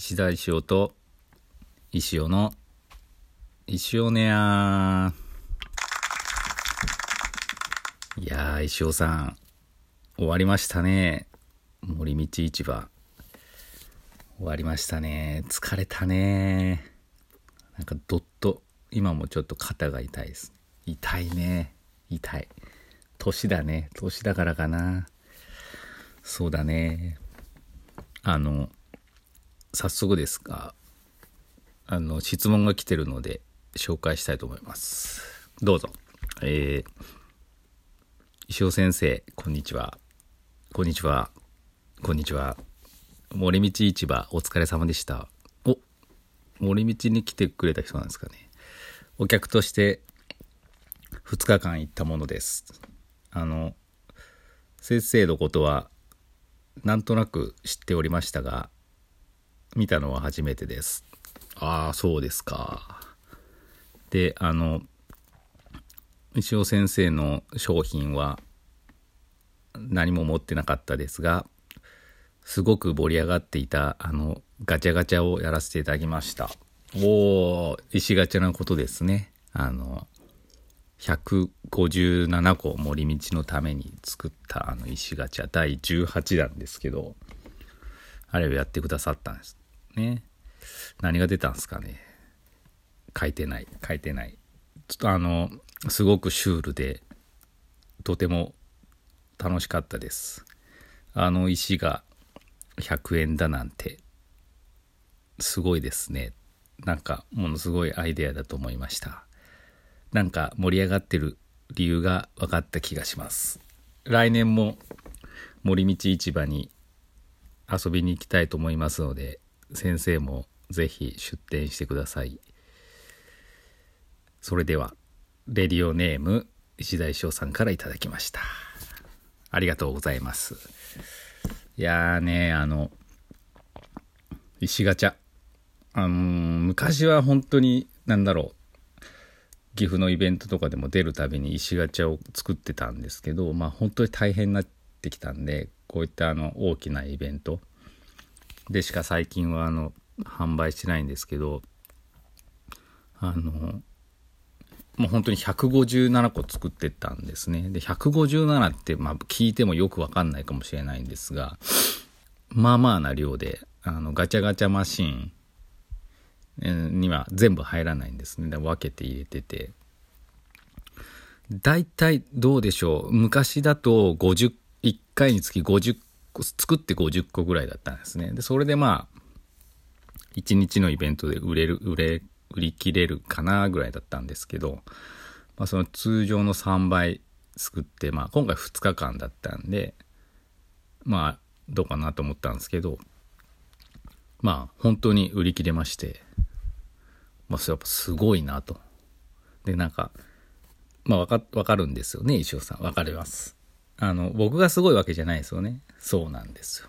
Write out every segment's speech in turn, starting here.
石田石尾と石尾の石尾ねやいやー石尾さん終わりましたね。森道市場。終わりましたね。疲れたね。なんかどっと今もちょっと肩が痛いです。痛いね。痛い。年だね。年だからかな。そうだね。あの早速ですがあの質問が来てるので紹介したいと思います。どうぞ。えー、石尾先生こんにちは。こんにちは。こんにちは。森道市場お疲れ様でした。お森道に来てくれた人なんですかね。お客として2日間行ったものです。あの先生のことはなんとなく知っておりましたが見たのは初めてです。ああそうですか。であの石尾先生の商品は何も持ってなかったですがすごく盛り上がっていたあのガチャガチャをやらせていただきました。おお石ガチャなことですね。あの157個森道のために作ったあの石ガチャ第18弾ですけどあれをやってくださったんです。ね。何が出たんですかね。書いてない。書いてない。ちょっとあのすごくシュールでとても楽しかったです。あの石が100円だなんてすごいですね。なんかものすごいアイデアだと思いました。なんか盛り上がってる理由が分かった気がします。来年も森道市場に遊びに行きたいと思いますので先生もぜひ出店してください。それではレディオネーム石田翔さんから頂きました。ありがとうございます。いやーねあの石ガチャ。あのー、昔は本当に何だろう岐阜のイベントとかでも出るたびに石ガチャを作ってたんですけどまあ本当に大変になってきたんでこういったあの大きなイベント。でしか最近はあの販売してないんですけどあのもう本当に157個作ってたんですね。で157ってまあ聞いてもよくわかんないかもしれないんですがまあまあな量であのガチャガチャマシンには全部入らないんですね。で分けて入れてて。大体どうでしょう。昔だと50 1回につき50個作って50個ぐらいだったんですねでそれでまあ1日のイベントで売れる売れ売り切れるかなぐらいだったんですけど、まあ、その通常の3倍作って、まあ、今回2日間だったんでまあどうかなと思ったんですけどまあ本当に売り切れましてまあ、それやっぱすごいなと。で、なんか、まあ、わか、わかるんですよね、石尾さん。わかります。あの、僕がすごいわけじゃないですよね。そうなんですよ。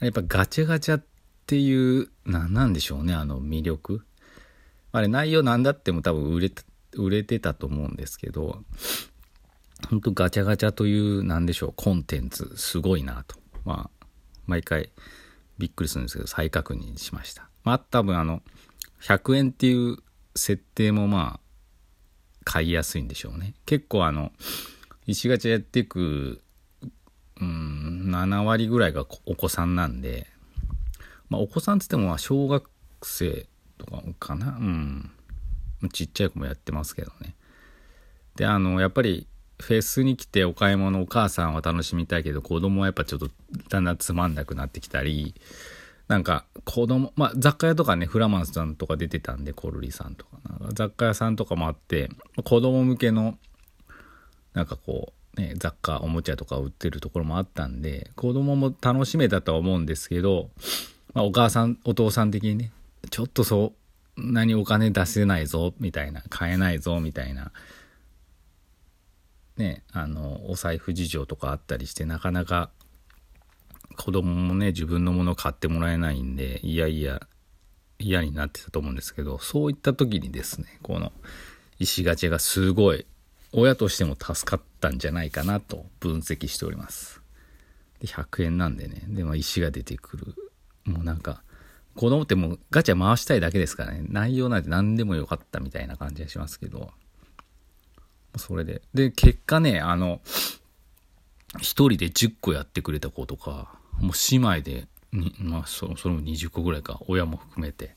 やっぱガチャガチャっていう、なんなんでしょうね、あの魅力。あれ、内容なんだっても多分売れた、売れてたと思うんですけど、本当ガチャガチャという、なんでしょう、コンテンツ、すごいなと。まあ、毎回びっくりするんですけど、再確認しました。まあ、多分あの、100円っていう設定もまあ買いやすいんでしょうね結構あの石ガチャやっていくうん7割ぐらいがお子さんなんでまあお子さんつってもまあ小学生とかかな？うん。ちっちゃい子もやってますけどね。であのやっぱりフェスに来てお買い物お母さんは楽しみたいけど子供はやっぱちょっとだんだんつまんなくなってきたりなんか子供まあ雑貨屋とかねフラマンスさんとか出てたんでコルリさんとか。雑貨屋さんとかもあって子供向けのなんかこうね雑貨おもちゃとか売ってるところもあったんで子供も楽しめたとは思うんですけど、まあ、お母さんお父さん的にねちょっとそんなにお金出せないぞみたいな買えないぞみたいなねあのお財布事情とかあったりしてなかなか子供もね自分のもの買ってもらえないんでいやいや嫌になってたと思うんですけどそういった時にですねこの石ガチャがすごい親としても助かったんじゃないかなと分析しておりますで100円なんでねで、まあ、石が出てくるもうなんか子供ってもうガチャ回したいだけですからね。内容なんて何でもよかったみたいな感じがしますけど。それで。で、結果ね、あの、一人で10個やってくれた子とか、もう姉妹で、まあそ、それも20個ぐらいか、親も含めて、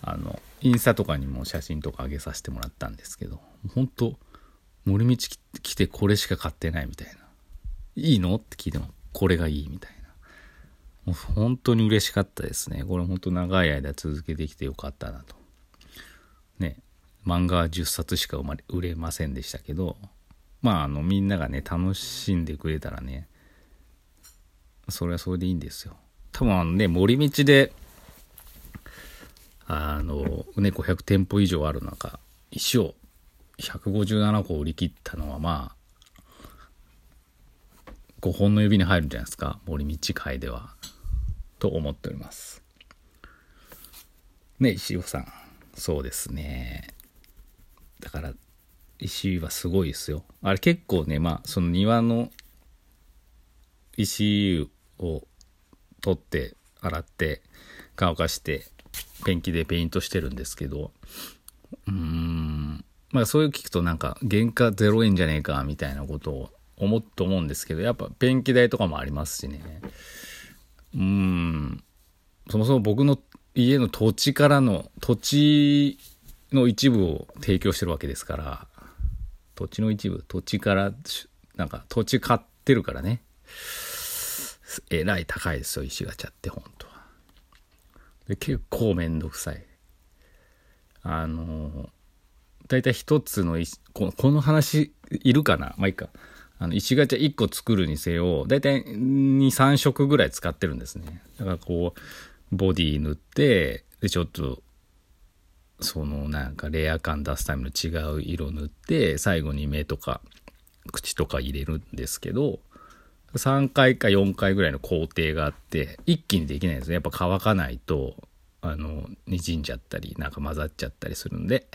あの、インスタとかにも写真とか上げさせてもらったんですけど、本当森道来てこれしか買ってないみたいな。いいのって聞いても、これがいいみたいな。もう本当に嬉しかったですね。これ本当長い間続けてきてよかったなと。ね、漫画は10冊しか生まれ売れませんでしたけど、まあ、あの、みんながね、楽しんでくれたらね、それはそれでいいんですよ。多分あのね、森道で、あの、猫100店舗以上ある中、石を157個売り切ったのはまあ、5本の指に入るんじゃないですか。森道会では。と思っております。ね、石尾さん。そうですね。だから、石井はすごいですよ。あれ結構ね、まあ、その庭の石を取って、洗って、乾かして、ペンキでペイントしてるんですけど、うん、まあそういう聞くとなんか原価0円じゃねえかみたいなことを思うと思うんですけど、やっぱペンキ代とかもありますしね。うん、そもそも僕の家の土地からの、土地の一部を提供してるわけですから、土地の一部、土地から、なんか土地買ってるからね。えらい高いですよ、石ガチャって、本当は。で結構めんどくさい。あの、だいたい一つの、このこの話いるかな？まあいいか。あの、石ガチャ1個作るにせよ、だいたい2、3色ぐらい使ってるんですね。だからこう、ボディ塗って、で、ちょっとそのなんかレア感出すための違う色塗って最後に目とか口とか入れるんですけど3回か4回ぐらいの工程があって一気にできないんですねやっぱ乾かないとあの滲んじゃったりなんか混ざっちゃったりするんで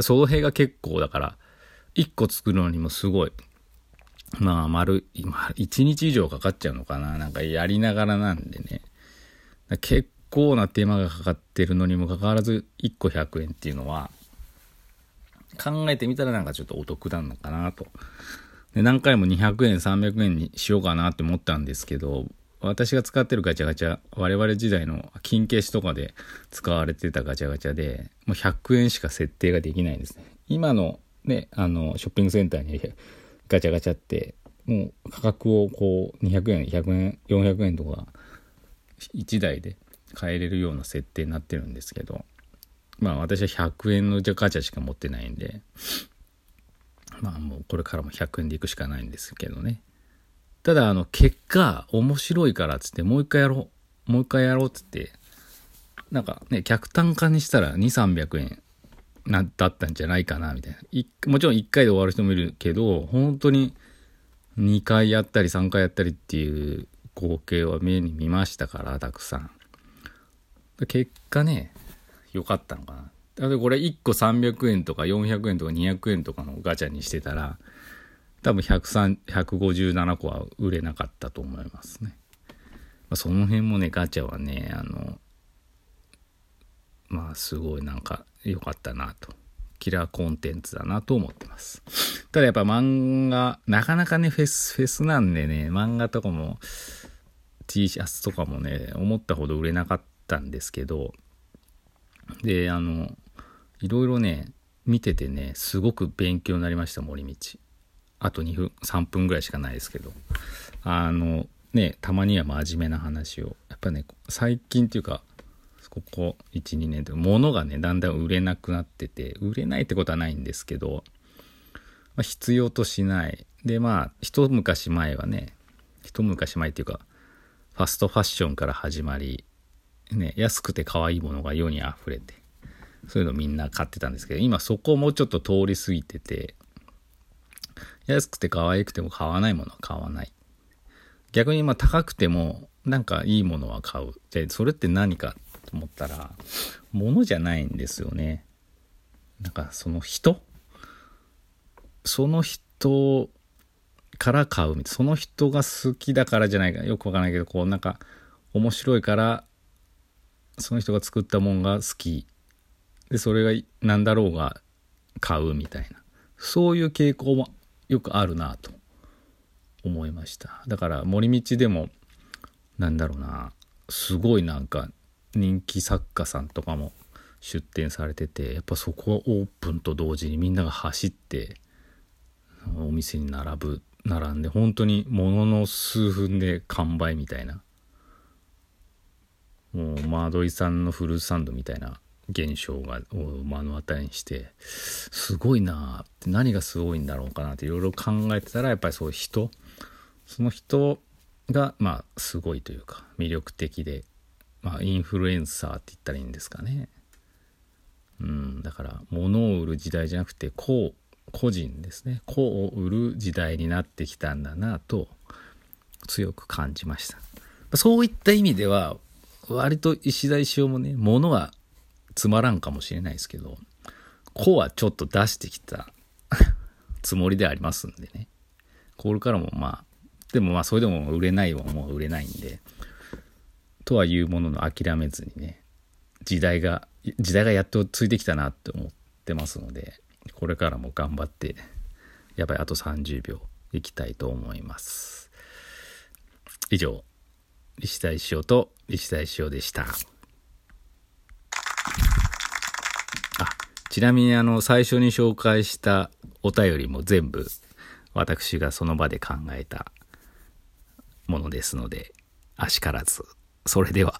その辺が結構だから1個作るのにもすごいまあ丸今1日以上かかっちゃうのかななんかやりながらなんでね結構な手間がかかってるのにもかかわらず1個100円っていうのは考えてみたらなんかちょっとお得なのかなと。で何回も200円300円にしようかなって思ったんですけど私が使ってるガチャガチャ我々時代の金消しとかで使われてたガチャガチャでもう100円しか設定ができないんですね今のねあのショッピングセンターに ガチャガチャってもう価格をこう200円100円400円とか1台で変えれるような設定になってるんですけど、まあ私は100円のガチャしか持ってないんで、まあもうこれからも100円でいくしかないんですけどね。ただあの結果面白いからっつってもう一回やろう、もう一回やろうっつって、なんかね、客単価にしたら2、300円なだったんじゃないかなみたいな。いもちろん1回で終わる人もいるけど、本当に2回やったり3回やったりっていう光景は目に見ましたから、たくさん。結果ね、良かったのかな。だってこれ1個300円とか400円とか200円とかのガチャにしてたら、多分157個は売れなかったと思いますね。まあ、その辺もね、ガチャはね、あの、まあすごいなんか良かったなと。キラーコンテンツだなと思ってます。ただやっぱ漫画、なかなかね、フェス、フェスなんでね、漫画とかも、T シャツとかもね、思ったほど売れなかったんですけど、で、あの、いろいろね、見ててね、すごく勉強になりました、森道。あと2分、3分ぐらいしかないですけど。あの、ね、たまには真面目な話を。やっぱね、最近っていうか、ここ1、2年で物がね、だんだん売れなくなってて、売れないってことはないんですけど、まあ、必要としない。で、まあ、一昔前はね、一昔前っていうか、ファストファッションから始まり、ね、安くて可愛いものが世に溢れて、そういうのみんな買ってたんですけど、今そこをもうちょっと通り過ぎてて、安くて可愛くても買わないものは買わない。逆にまあ高くても、なんかいいものは買う。じゃあ、それって何かと思ったら、物じゃないんですよね。なんかその人？その人から買うみたいなその人が好きだからじゃないかよくわからないけどこうなんか面白いからその人が作ったもんが好きでそれが何だろうが買うみたいなそういう傾向もよくあるなと思いました。だから森道でもなんだろうなすごいなんか人気作家さんとかも出展されててやっぱそこはオープンと同時にみんなが走ってお店に並ぶ並んで本当にものの数分で完売みたいなもうマードリさんのフルーツサンドみたいな現象が目の当たりにしてすごいなって何がすごいんだろうかなっていろいろ考えてたらやっぱりそういう人。その人がまあすごいというか魅力的でまあインフルエンサーって言ったらいいんですかね。うんだから物を売る時代じゃなくてこう個人ですね。個を売る時代になってきたんだなと強く感じました。そういった意味では割と石田石尾もね物はつまらんかもしれないですけど個はちょっと出してきた つもりでありますんでね。これからもまあでもまあそれでも売れないはもう売れないんでとはいうものの諦めずにね時代が時代がやっとついてきたなって思ってますのでこれからも頑張ってやっぱりあと30秒いきたいと思います。以上石田石尾と石田石尾でした。ちなみにあの最初に紹介したお便りも全部私がその場で考えたものですので、あしからず。それでは。